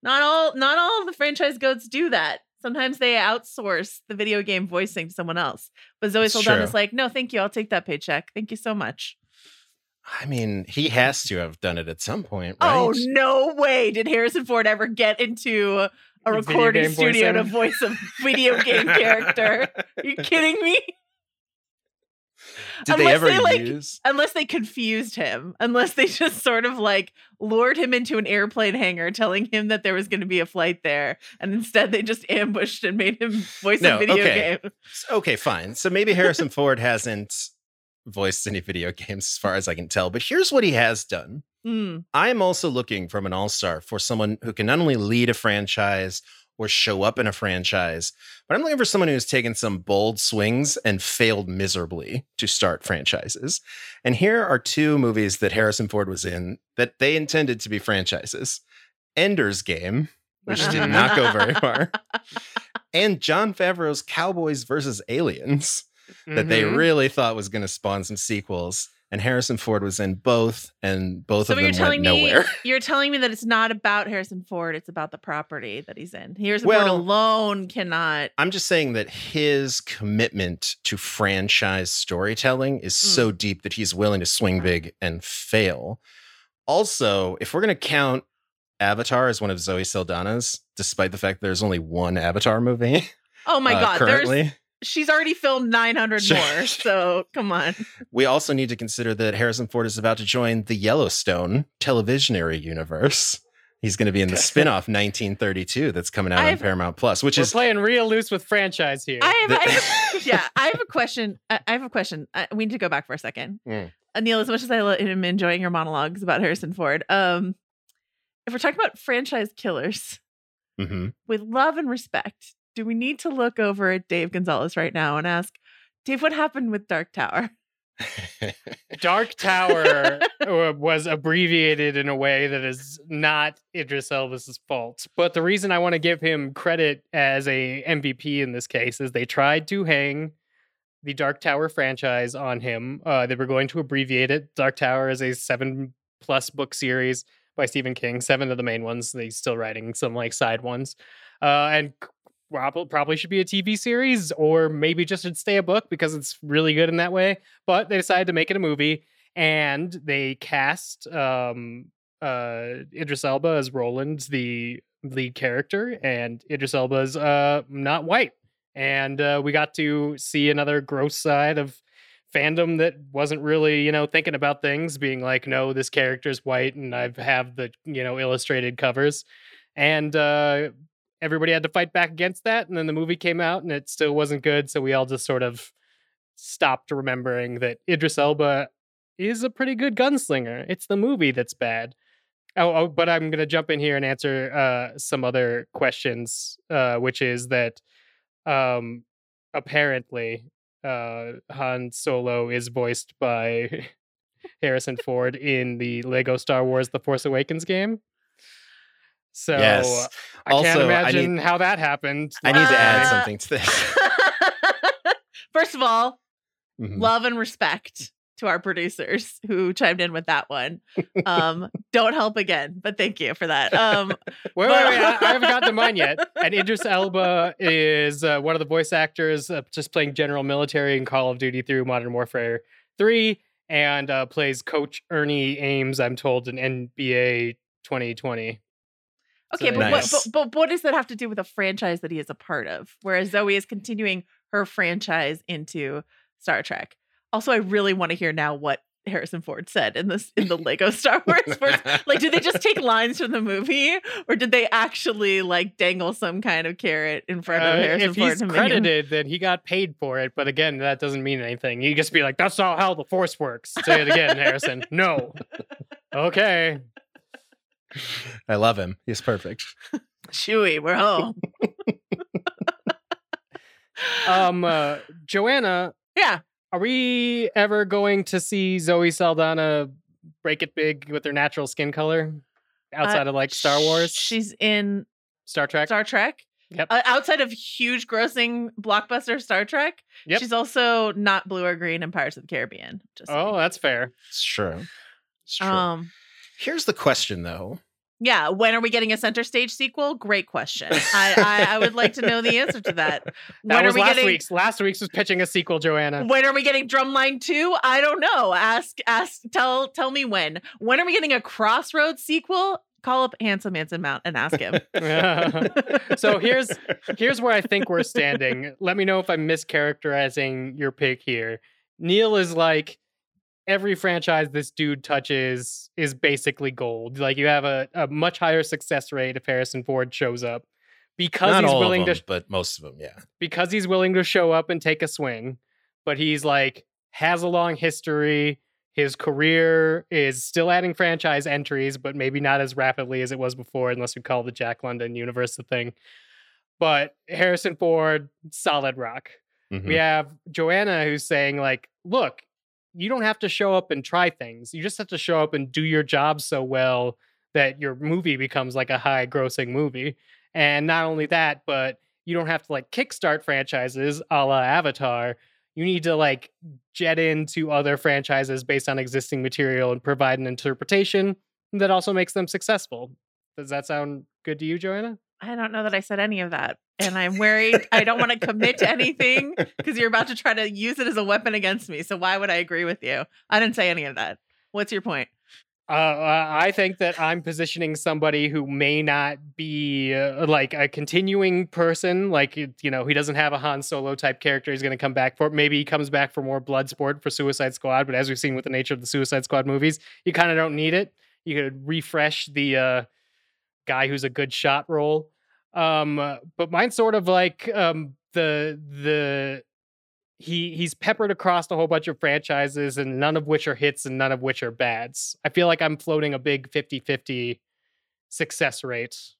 Not all not all the franchise goats do that. Sometimes they outsource the video game voicing to someone else. But Zoe It's is like, no, thank you. I'll take that paycheck. Thank you so much. I mean, he has to have done it at some point, oh, right? Oh no way! Did Harrison Ford ever get into a A recording game studio to voice voice a video game character? Are you kidding me? Did they Unless ever they, like, use? Unless they confused him, unless they just sort of like lured him into an airplane hangar, telling him that there was going to be a flight there, and instead they just ambushed and made him voice No, a video okay. game. Okay, fine. So maybe Harrison Ford hasn't voiced any video games as far as I can tell, but here's what he has done. Hmm. I'm also looking from an all star for someone who can not only lead a franchise or show up in a franchise, but I'm looking for someone who's taken some bold swings and failed miserably to start franchises. And here are two movies that Harrison Ford was in that they intended to be franchises Ender's Game, which did not go very far, and Jon Favreau's Cowboys versus Aliens that they Mhm. really thought was going to spawn some sequels. And Harrison Ford was in both, and both So of you're them telling went me nowhere. you're telling me that it's not about Harrison Ford; it's about the property that he's in. Harrison Well- Ford alone cannot. I'm just saying that his commitment to franchise storytelling is Mm. so deep that he's willing to swing big and fail. Also, if we're going to count Avatar as one of Zoe Saldana's, despite the fact there's only one Avatar movie Oh my uh, god! There's currently, she's already filmed 900 more. So come on. we also need to consider that Harrison Ford is about to join the Yellowstone televisionary universe. He's going to be in the spin-off 1932 that's coming out on I've- Paramount Plus, which We're is playing real loose with franchise here. I have, I have yeah, I have a question. I I have a question. I, we need to go back for a second. Mm. Uh, Neil, as much as I let him enjoying your monologues about Harrison Ford, um, if we're talking about franchise killers Mhm. with love and respect, do we need to look over at Dave Gonzales right now and ask, Dave, what happened with Dark Tower? Dark Tower uh, was abbreviated in a way that is not Idris Elba's fault. But the reason I want to give him credit as a MVP in this case is they tried to hang the Dark Tower franchise on him. Uh, they were going to abbreviate it. Dark Tower is a seven plus book series by Stephen King. Seven of the main ones. They still writing some like side ones, uh, and probably should be a TV series or maybe just should stay a book because it's really good in that way. But they decided to make it a movie, and they cast um, uh, Idris Elba as Roland, the lead character, and Idris Elba's uh, not white and uh, we got to see another gross side of fandom that wasn't really you know thinking about things being like no this character's white and i have the you know illustrated covers and uh everybody had to fight back against that and then the movie came out and it still wasn't good so we all just sort of stopped remembering that idris elba is a pretty good gunslinger it's the movie that's bad Oh, oh, but I'm going to jump in here and answer uh, some other questions, uh, which is that um, apparently uh, Han Solo is voiced by Harrison Ford in the Lego Star Wars: The Force Awakens game. So Yes. I can't Also, I imagine need- how that happened. I need to add something to this. First of all, Mhm. love and respect to our producers who chimed in with that one. Um, don't help again, but thank you for that. Um, Wait, wait, wait! I, I haven't gotten to mine yet. And Idris Elba is uh, one of the voice actors, uh, just playing General Military in Call of Duty through Modern Warfare Three, and uh, plays Coach Ernie Ames. I'm told in NBA 2020. Okay, So- but, Nice. what, but but what does that have to do with a franchise that he is a part of? Whereas Zoe is continuing her franchise into Star Trek. Also, I really want to hear now what Harrison Ford said in this in the Lego Star Wars. Force. Like, did they just take lines from the movie, or did they actually like dangle some kind of carrot in front of Uh, Harrison if Ford? he's to make him- credited, then he got paid for it. But again, that doesn't mean anything. You just be like, "That's not how the Force works." Say it again, Harrison. No. Okay. I love him. He's perfect. Chewie, we're home. Um, uh, Joanna, yeah. Are we ever going to see Zoe Saldana break it big with her natural skin color outside Uh, of like Star Wars, She's in Star Trek? Star Trek. Yep. Uh, outside of huge grossing blockbuster Star Trek, Yep. she's also not blue or green in Pirates of the Caribbean. Just oh, that's fair. It's true. It's true. um, Here's the question, though. Yeah. When are we getting a center stage sequel? Great question. I, I, I would like to know the answer to that. That When was are we last getting week's. Last week's was pitching a sequel, Joanna. when are we getting Drumline 2? I don't know. Ask ask tell tell me when. When are we getting a Crossroads sequel? Call up Handsome Anson Mount and ask him. so here's here's where I think we're standing. Let me know if I'm mischaracterizing your pick here. Neil is like every franchise this dude touches is basically gold. Like you have a, a much higher success rate if Harrison Ford shows up because Not he's willing them, to but most of them, yeah. because he's willing to show up and take a swing, but he's like has a long history. His career is still adding franchise entries, but maybe not as rapidly as it was before, unless we call the Jack London universe a thing. But Harrison Ford, solid rock. Mhm. We have Joanna who's saying, like, look, you don't have to show up and try things. You just have to show up and do your job so well that your movie becomes like a high grossing movie. And not only that, but you don't have to like kickstart franchises a la Avatar. You need to like jet into other franchises based on existing material and provide an interpretation that also makes them successful. Does that sound good to you, Joanna? I don't know that I said any of that. And I'm worried. I don't want to commit to anything because you're about to try to use it as a weapon against me. So why would I agree with you? I didn't say any of that. What's your point? Uh, uh, I think that I'm positioning somebody who may not be uh, like a continuing person. Like, you know, he doesn't have a Han Solo type character. He's going to come back for. Maybe he comes back for more Bloodsport for Suicide Squad. But as we've seen with the nature of the Suicide Squad movies, you kind of don't need it. You could refresh the uh, guy who's a good shot role. Um, uh, but mine's sort of like um, the the he he's peppered across a whole bunch of franchises and none of which are hits and none of which are bads. I feel like I'm floating a big 50-50 success rate. Is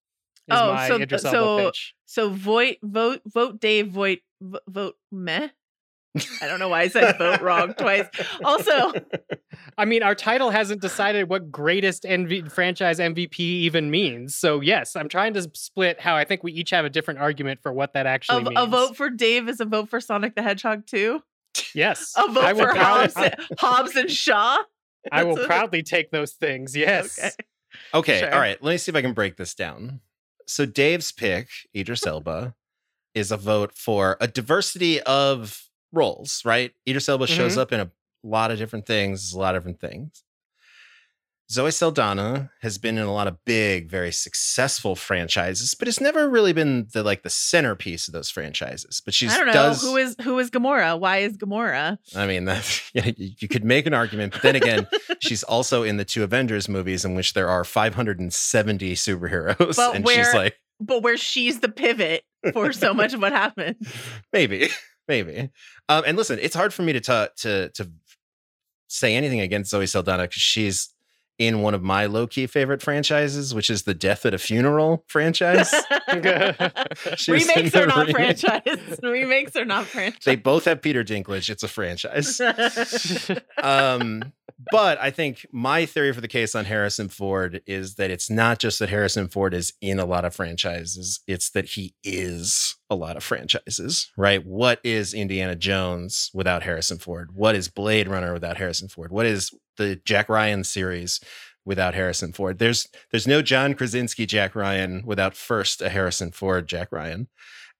Oh, my so- so- pitch. So vote, vote, vote Dave, vote, vote meh. I don't know why I said vote wrong twice. Also, I mean, our title hasn't decided what greatest NV- franchise MVP even means. So yes, I'm trying to split how I think we each have a different argument for what that actually a, means. a vote for Dave is a vote for Sonic the Hedgehog too. yes, A vote I for proud- Hobbs, Hobbs and Shaw. I will a- proudly take those things. Yes. Okay. Okay, Sure. all right. Let me see if I can break this down. So Dave's pick, Idris Elba, is a vote for a diversity of roles, right? Idris Elba shows Mm-hmm. up in a lot of different things, a lot of different things. Zoe Saldana has been in a lot of big, very successful franchises, but it's never really been the like the centerpiece of those franchises. But she's I don't know does who is who is Gamora. Why is Gamora? I mean, that yeah, you you could make an argument, but then again, she's also in the two Avengers movies in which there are 570 superheroes, But and where- she's like, But where she's the pivot for so much of what happened. maybe, maybe. Um, and listen, it's hard for me to ta- to to say anything against Zoe Saldana because she's in one of my low key favorite franchises, which is the Death at a Funeral franchise. Remakes are not remake. franchise. Remakes are not franchise. They both have Peter Dinklage. It's a franchise. um, but I think my theory for the case on Harrison Ford is that it's not just that Harrison Ford is in a lot of franchises, it's that he is a lot of franchises, right? What is Indiana Jones without Harrison Ford? What is Blade Runner without Harrison Ford? What is the Jack Ryan series without Harrison Ford? There's there's no John Krasinski Jack Ryan without first a Harrison Ford Jack Ryan.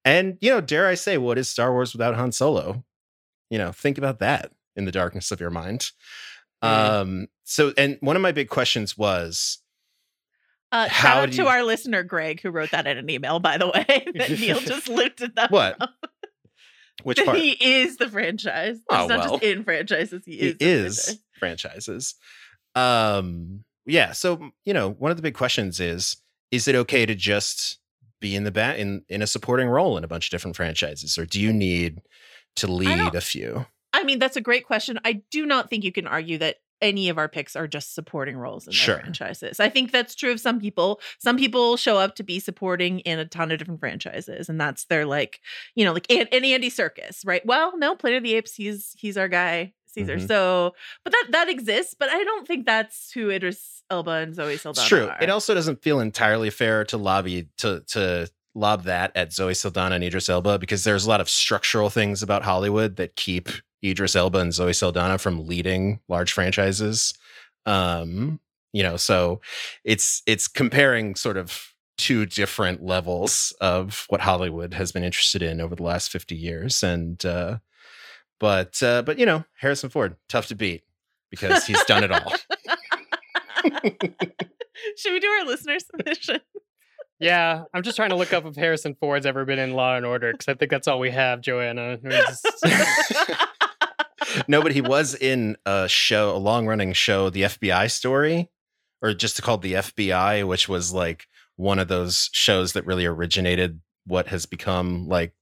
And you know, dare I say, what is Star Wars without Han Solo? You know, think about that in the darkness of your mind. Mm. Um, so and one of my big questions was Uh, How shout out to you- our listener Greg who wrote that in an email, by the way. that Neil just lifted that. what? up. Which part? he is the franchise. Oh, He's not well. just in franchises. He He is. the is franchise. franchises. Um, yeah. So you know, one of the big questions is: Is it okay to just be in the bat in in a supporting role in a bunch of different franchises, or do you need to lead a few? I mean, that's a great question. I do not think you can argue that any of our picks are just supporting roles in Sure. their franchises. I think that's true of some people. Some people show up to be supporting in a ton of different franchises, and that's their like, you know, like and, and Andy Serkis, right? Well, no, Planet of the Apes, he's he's our guy, Caesar. Mhm. So, but that that exists, but I don't think that's who Idris Elba and Zoe Saldana It's true. are. It also doesn't feel entirely fair to lobby to to lob that at Zoe Saldana and Idris Elba because there's a lot of structural things about Hollywood that keep Idris Elba and Zoe Saldana from leading large franchises. Um, You know, so it's it's comparing sort of two different levels of what Hollywood has been interested in over the last 50 years. And uh but uh but you know, Harrison Ford, tough to beat because he's done it all. Should we do our listener submission? Yeah, I'm just trying to look up if Harrison Ford's ever been in Law and Order because I think that's all we have, Joanna. Just- no, but he was in a show, a long running show, the FBI story, or just called the FBI, which was like one of those shows that really originated what has become like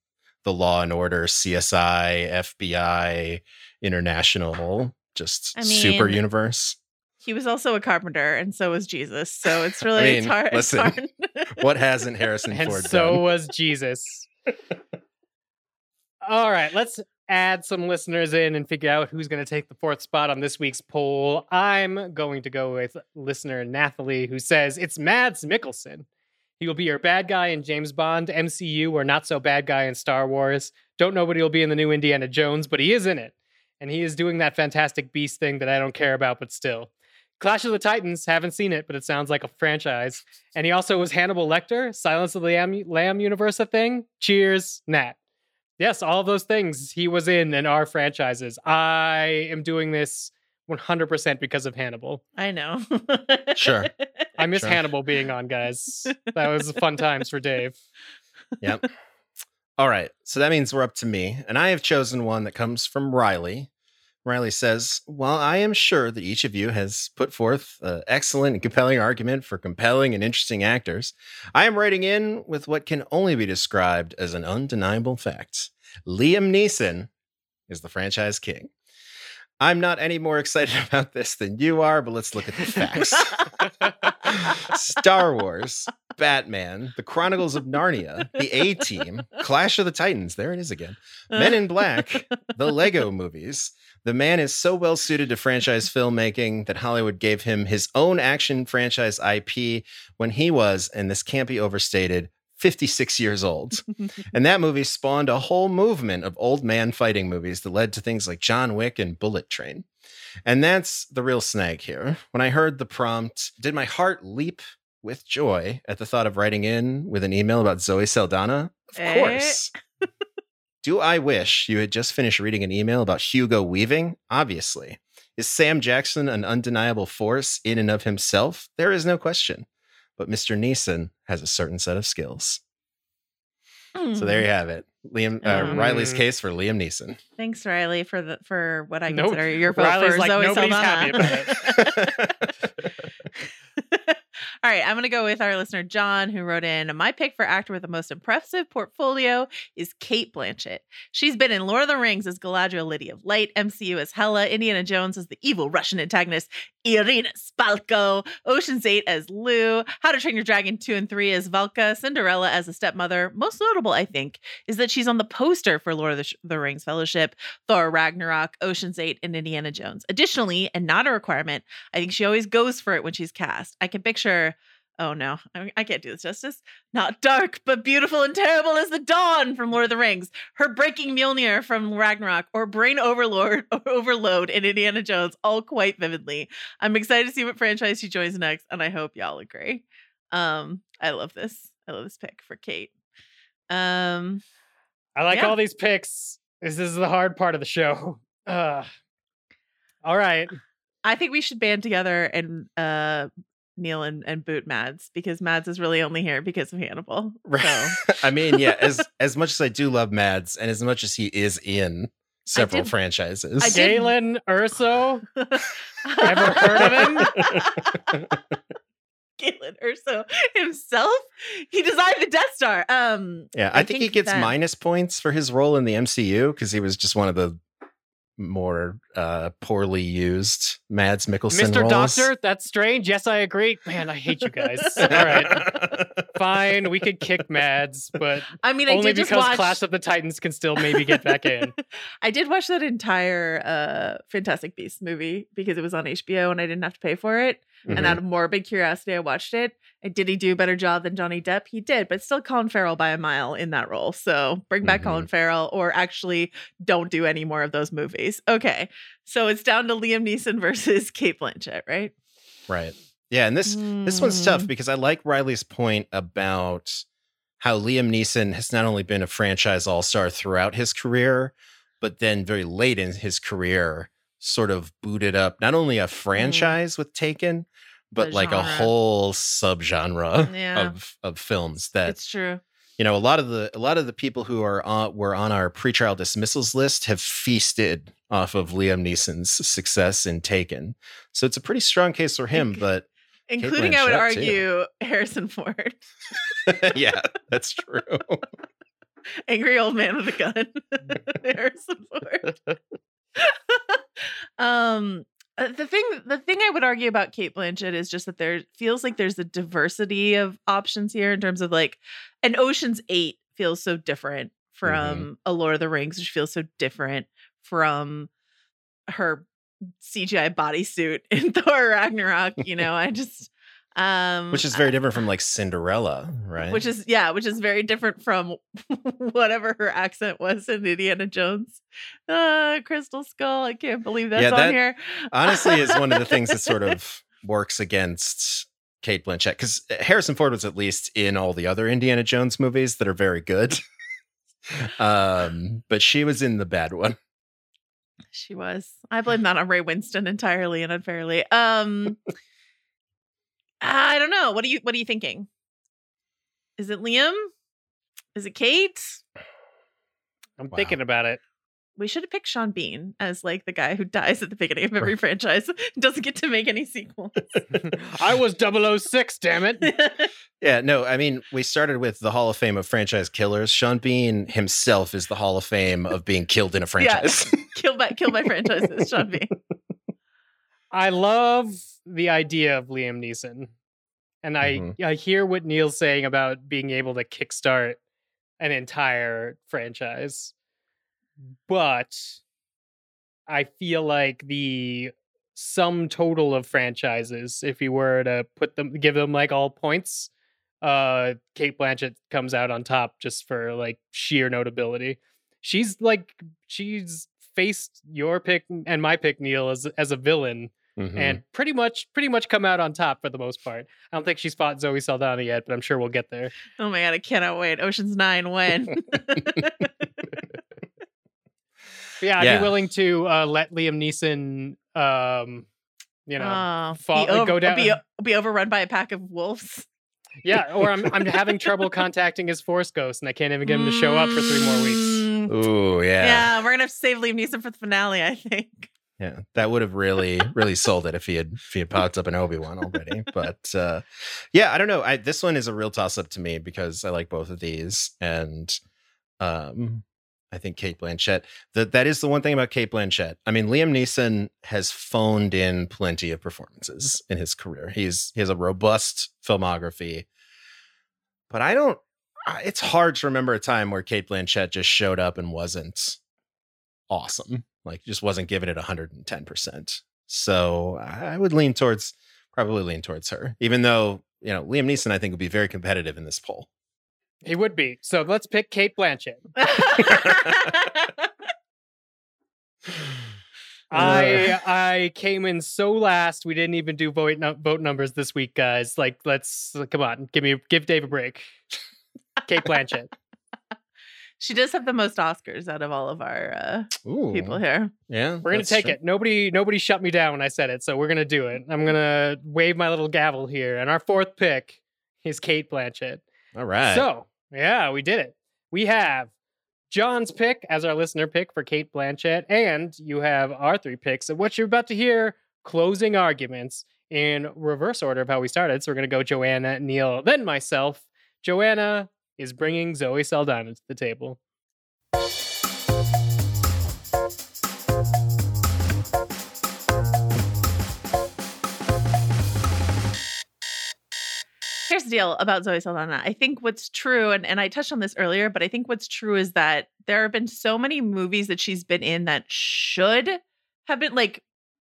the Law and Order, CSI, FBI, international, just I super universe. he was also a carpenter, and so was Jesus. So it's really I it's mean, hard. it's hard. What hasn't Harrison and Ford so done? was Jesus. All right, let's add some listeners in and figure out who's going to take the fourth spot on this week's poll. I'm going to go with listener Nathalie, who says it's Mads Mikkelsen. He will be your bad guy in James Bond, MCU, or not so bad guy in Star Wars. Don't know what he'll be in the new Indiana Jones, but he is in it. And he is doing that fantastic beast thing that I don't care about, but still. Clash of the Titans, haven't seen it, but it sounds like a franchise. And he also was Hannibal Lecter, Silence of the Lamb, Lamb universe a thing. Cheers, Nat. Yes, all of those things he was in and are franchises. I am doing this 100% because of Hannibal. I know. Sure. I miss Sure. Hannibal being on, guys. That was fun times for Dave. Yep. All right. So that means we're up to me. And I have chosen one that comes from Riley. Riley says, While I am sure that each of you has put forth an excellent and compelling argument for compelling and interesting actors, I am writing in with what can only be described as an undeniable fact. Liam Neeson is the franchise king. I'm not any more excited about this than you are, but let's look at the facts. Star Wars, Batman, The Chronicles of Narnia, The A Team, Clash of the Titans, there it is again, uh. Men in Black, the Lego movies. The man is so well suited to franchise filmmaking that Hollywood gave him his own action franchise IP when he was, and this can't be overstated, 56 years old. And that movie spawned a whole movement of old man fighting movies that led to things like John Wick and Bullet Train. And that's the real snag here. When I heard the prompt, did my heart leap with joy at the thought of writing in with an email about Zoe Saldana? Of Eh? course. Do I wish you had just finished reading an email about Hugo Weaving? Obviously. Is Sam Jackson an undeniable force in and of himself? There is no question. But Mr. Neeson has a certain set of skills. So there you have it. Liam uh, Um, Riley's case for Liam Neeson. Thanks, Riley, for the for what I Nope. consider your vote Riley's for like, Zoe nobody's Saldana. All right, I'm going to go with our listener John, who wrote in My pick for actor with the most impressive portfolio is Cate Blanchett. She's been in Lord of the Rings as Galadriel, Lady of Light, MCU as Hela, Indiana Jones as the evil Russian antagonist Irina Spalko, Ocean's 8 as Lou, How to Train Your Dragon 2 and 3 as Valka, Cinderella as a stepmother. Most notable, I think, is that she's on the poster for Lord of the, Sh- the Rings Fellowship, Thor Ragnarok, Ocean's 8, and Indiana Jones. Additionally, and not a requirement, I think she always goes for it when she's cast. I can picture, oh no, I, I can't do this justice. Not dark, but beautiful and terrible as the dawn from Lord of the Rings. Her breaking Mjolnir from Ragnarok, or brain overlord or overload in Indiana Jones, all quite vividly. I'm excited to see what franchise she joins next, and I hope y'all agree. Um, I love this. I love this pick for Cate. Um, I like Yeah. all these picks. This is the hard part of the show. Uh, all right. I think we should band together and uh Neil and, and boot Mads because Mads is really only here because of Hannibal. So I mean, yeah, as as much as I do love Mads and as much as he is in several did- franchises. I did- Galen Erso. Ever heard of him? Galen Erso himself. He designed the Death Star. Um Yeah, I, I think, he gets that- minus points for his role in the MCU because he was just one of the more uh, poorly used Mads Mikkelsen Mr. roles. Doctor, that's strange. Yes, I agree. Man, I hate you guys. All right. Fine, we could kick Mads, but I mean I only did just because watch Clash of the Titans can still maybe get back in. I did watch that entire uh Fantastic Beasts movie because it was on HBO and I didn't have to pay for it. Mhm. And out of morbid curiosity, I watched it. Did he do a better job than Johnny Depp? He did, but still Colin Farrell by a mile in that role. So bring back Mhm. Colin Farrell or actually don't do any more of those movies. Okay. So it's down to Liam Neeson versus Cate Blanchett, right? right. Yeah, and this this one's tough Mm. because I like Riley's point about how Liam Neeson has not only been a franchise all-star throughout his career, but then very late in his career sort of booted up not only a mm. franchise with Taken, but The like a whole subgenre Yeah. of of films that It's true. you know a lot of the a lot of the people who are on were on our pretrial dismissals list have feasted off of Liam Neeson's success in Taken. So it's a pretty strong case for him, but Including, I would Blanchett, too. argue, Harrison Ford. yeah, that's true. Angry old man with a gun. Harrison Ford. Um uh, the thing the thing I would argue about Cate Blanchett is just that there feels like there's a diversity of options here in terms of like an Ocean's 8 feels so different from a Lord of the Rings which feels so different from her CGI bodysuit in Thor Ragnarok, you know. I just um Which is very different from like Cinderella, right? which is yeah, which is very different from whatever her accent was in Indiana Jones. Uh Crystal Skull. I can't believe that's Yeah, on here. honestly is one of the things that sort of works against Cate Blanchett because Harrison Ford was at least in all the other Indiana Jones movies that are very good. um, but she was in the bad one. She was. I blame that on Ray Winstone entirely and unfairly. Um I don't know. What are you what are you thinking? Is it Liam? Is it Kate? I'm Wow. thinking about it. We should have picked Sean Bean as like the guy who dies at the beginning of every franchise. Doesn't get to make any sequels. I was 006, damn it. Yeah, no, I mean, we started with the Hall of Fame of franchise killers. Sean Bean himself is the Hall of Fame of being killed in a franchise. kill by kill by franchises, Sean Bean. I love the idea of Liam Neeson. And I, Mhm. I hear what Neil's saying about being able to kickstart an entire franchise. But I feel like the sum total of franchises, if you were to put them give them like all points, uh Cate Blanchett comes out on top just for like sheer notability. She's like she's faced your pick and my pick, Neil, as as a villain Mhm. and pretty much pretty much come out on top for the most part. I don't think she's fought Zoe Saldana yet, but I'm sure we'll get there. Oh my god, I cannot wait. Ocean's Nine when? But yeah, I'd Yeah. be willing to uh, let Liam Neeson, um, you know, oh, fall- be, over, go down- be, be overrun by a pack of wolves. yeah. Or I'm I'm having trouble contacting his Force Ghost, and I can't even get him to show up for three more weeks. Mm, Ooh, Yeah. yeah. we're gonna have to save Liam Neeson for the finale, I think. Yeah, that would have really, really sold it if he had if he had popped up in Obi Wan already. But uh, yeah, I don't know. I this one is a real toss up to me because I like both of these, and um, I think Cate Blanchett. That that is the one thing about Cate Blanchett. I mean, Liam Neeson has phoned in plenty of performances in his career. He's he has a robust filmography, but I don't. It's hard to remember a time where Cate Blanchett just showed up and wasn't awesome. Like just wasn't giving it 110%. So I would lean towards probably lean towards her. Even though, you know, Liam Neeson I think would be very competitive in this poll. He would be. So let's pick Cate Blanchett. I I came in so last. We didn't even do vote vote numbers this week, guys. Like, let's come on, give me give Dave a break. Cate Blanchett. she does have the most Oscars out of all of our uh, Ooh. people here. Yeah. We're gonna take true. it. Nobody nobody shut me down when I said it, so we're gonna do it. I'm gonna wave my little gavel here, and our fourth pick is Cate Blanchett. All right. So yeah, we did it. We have John's pick as our listener pick for Cate Blanchett, and you have our three picks. And what you're about to hear, closing arguments in reverse order of how we started. So we're gonna go Joanna, Neil, then myself. Joanna is bringing Zoe Saldana to the table. Here's the deal about Zoe Saldana. I think what's true, and, and I touched on this earlier, but I think what's true is that there have been so many movies that she's been in that should have been like,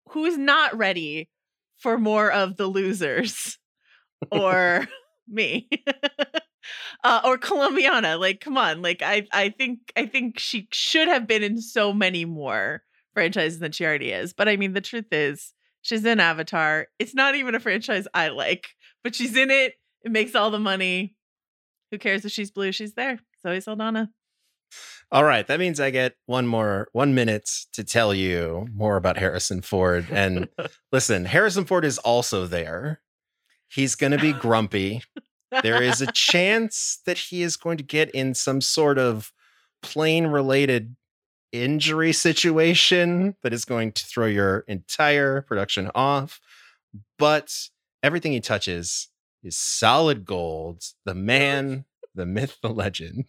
who's not ready for more of the losers or me uh, or Colombiana. Like, come on. Like, I, I think, I think she should have been in so many more franchises than she already is. But I mean, the truth is, She's in Avatar. It's not even a franchise I like, but she's in it. It makes all the money. Who cares if she's blue? She's there. Zoe Saldana. All right, that means I get one more one minute to tell you more about Harrison Ford. And listen, Harrison Ford is also there. He's going to be grumpy. There is a chance that he is going to get in some sort of plane related injury situation that is going to throw your entire production off. But everything he touches is solid gold. The man, the myth, the legend,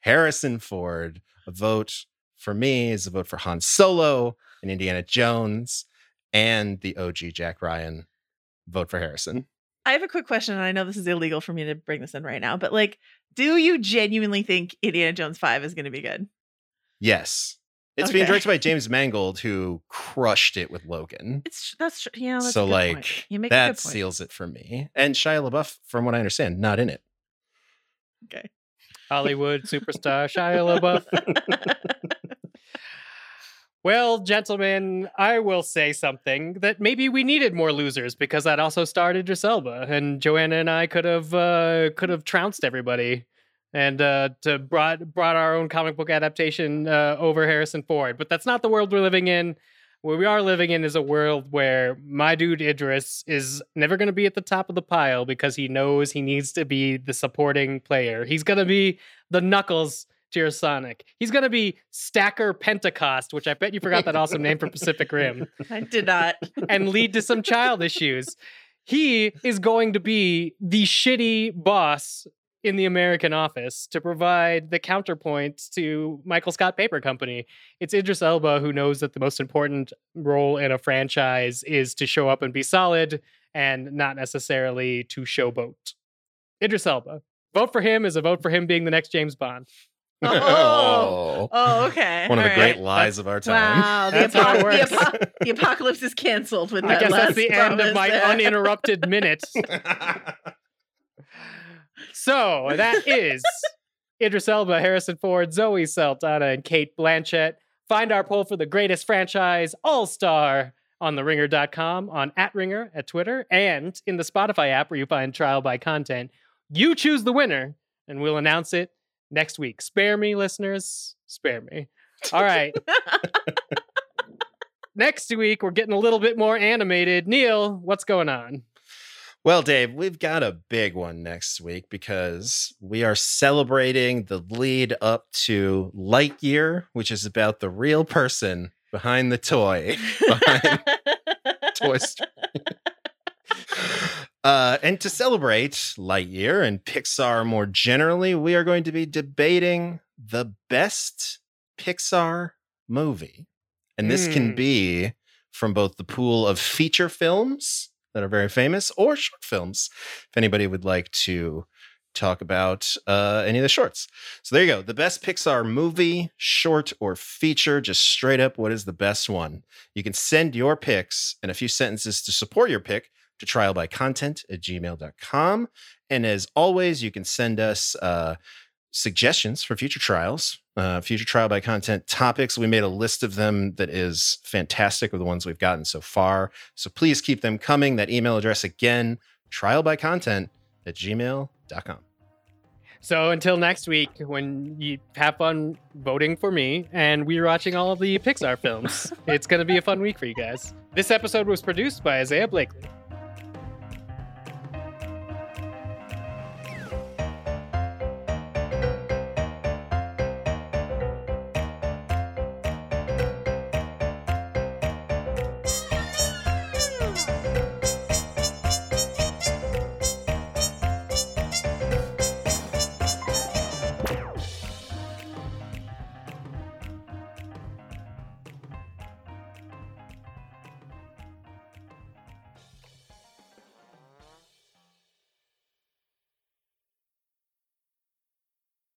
Harrison Ford. A vote for me is a vote for Han Solo and Indiana Jones and the OG Jack Ryan. Vote for Harrison. I have a quick question, and I know this is illegal for me to bring this in right now, but like, do you genuinely think Indiana Jones 5 is going to be good? Yes. It's being directed by James Mangold, who crushed it with Logan. It's that's tr- yeah. That's so a good like point. you make a that good point. seals it for me. And Shia LaBeouf, from what I understand, not in it. Okay. Hollywood superstar Shia LaBeouf. Well, gentlemen, I will say something that maybe we needed more losers because that also starred Idris and Joanna and I could have uh, could have trounced everybody and uh, to brought brought our own comic book adaptation uh, over Harrison Ford. But that's not the world we're living in. What we are living in is a world where my dude Idris is never going to be at the top of the pile because he knows he needs to be the supporting player. He's going to be the Knuckles to your Sonic. He's going to be Stacker Pentecost, which I bet you forgot that awesome name for Pacific Rim, I did not. and lead to some child issues. He is going to be the shitty boss in the American office to provide the counterpoint to Michael Scott Paper Company. It's Idris Elba who knows that the most important role in a franchise is to show up and be solid and not necessarily to showboat. Idris Elba. Vote for him is a vote for him being the next James Bond. Oh. oh. Oh, okay. One of the All great right. lies of our time. Wow, the, That's how it apo- the, apo- the apocalypse is canceled with I that guess last that's the end of my there. uninterrupted minute. So that is Idris Elba, Harrison Ford, Zoe Saldana, and Cate Blanchett. Find our poll for the greatest franchise all star on theringer.com, on at Ringer at Twitter, and in the Spotify app where you find trial by content. You choose the winner, and we'll announce it next week. Spare me, listeners. Spare me. All right. next week, we're getting a little bit more animated. Neil, what's going on? Well, Dave, we've got a big one next week because we are celebrating the lead up to Lightyear, which is about the real person behind the toy, behind Toy Story. Uh, and to celebrate Lightyear and Pixar more generally, we are going to be debating the best Pixar movie. And this can Mm. be from both the pool of feature films that are very famous or short films, if anybody would like to talk about uh, any of the shorts. So there you go. The best Pixar movie, short or feature, just straight up, what is the best one? You can send your picks and a few sentences to support your pick to trialbycontent at gmail.com. And as always, you can send us uh, suggestions for future trials, uh, future trial by content topics. We made a list of them that is fantastic of the ones we've gotten so far. So please keep them coming. That email address again, trialbycontent at gmail.com. So until next week, when you have fun voting for me and we're watching all of the Pixar films, it's going to be a fun week for you guys. This episode was produced by Isaiah Blakely.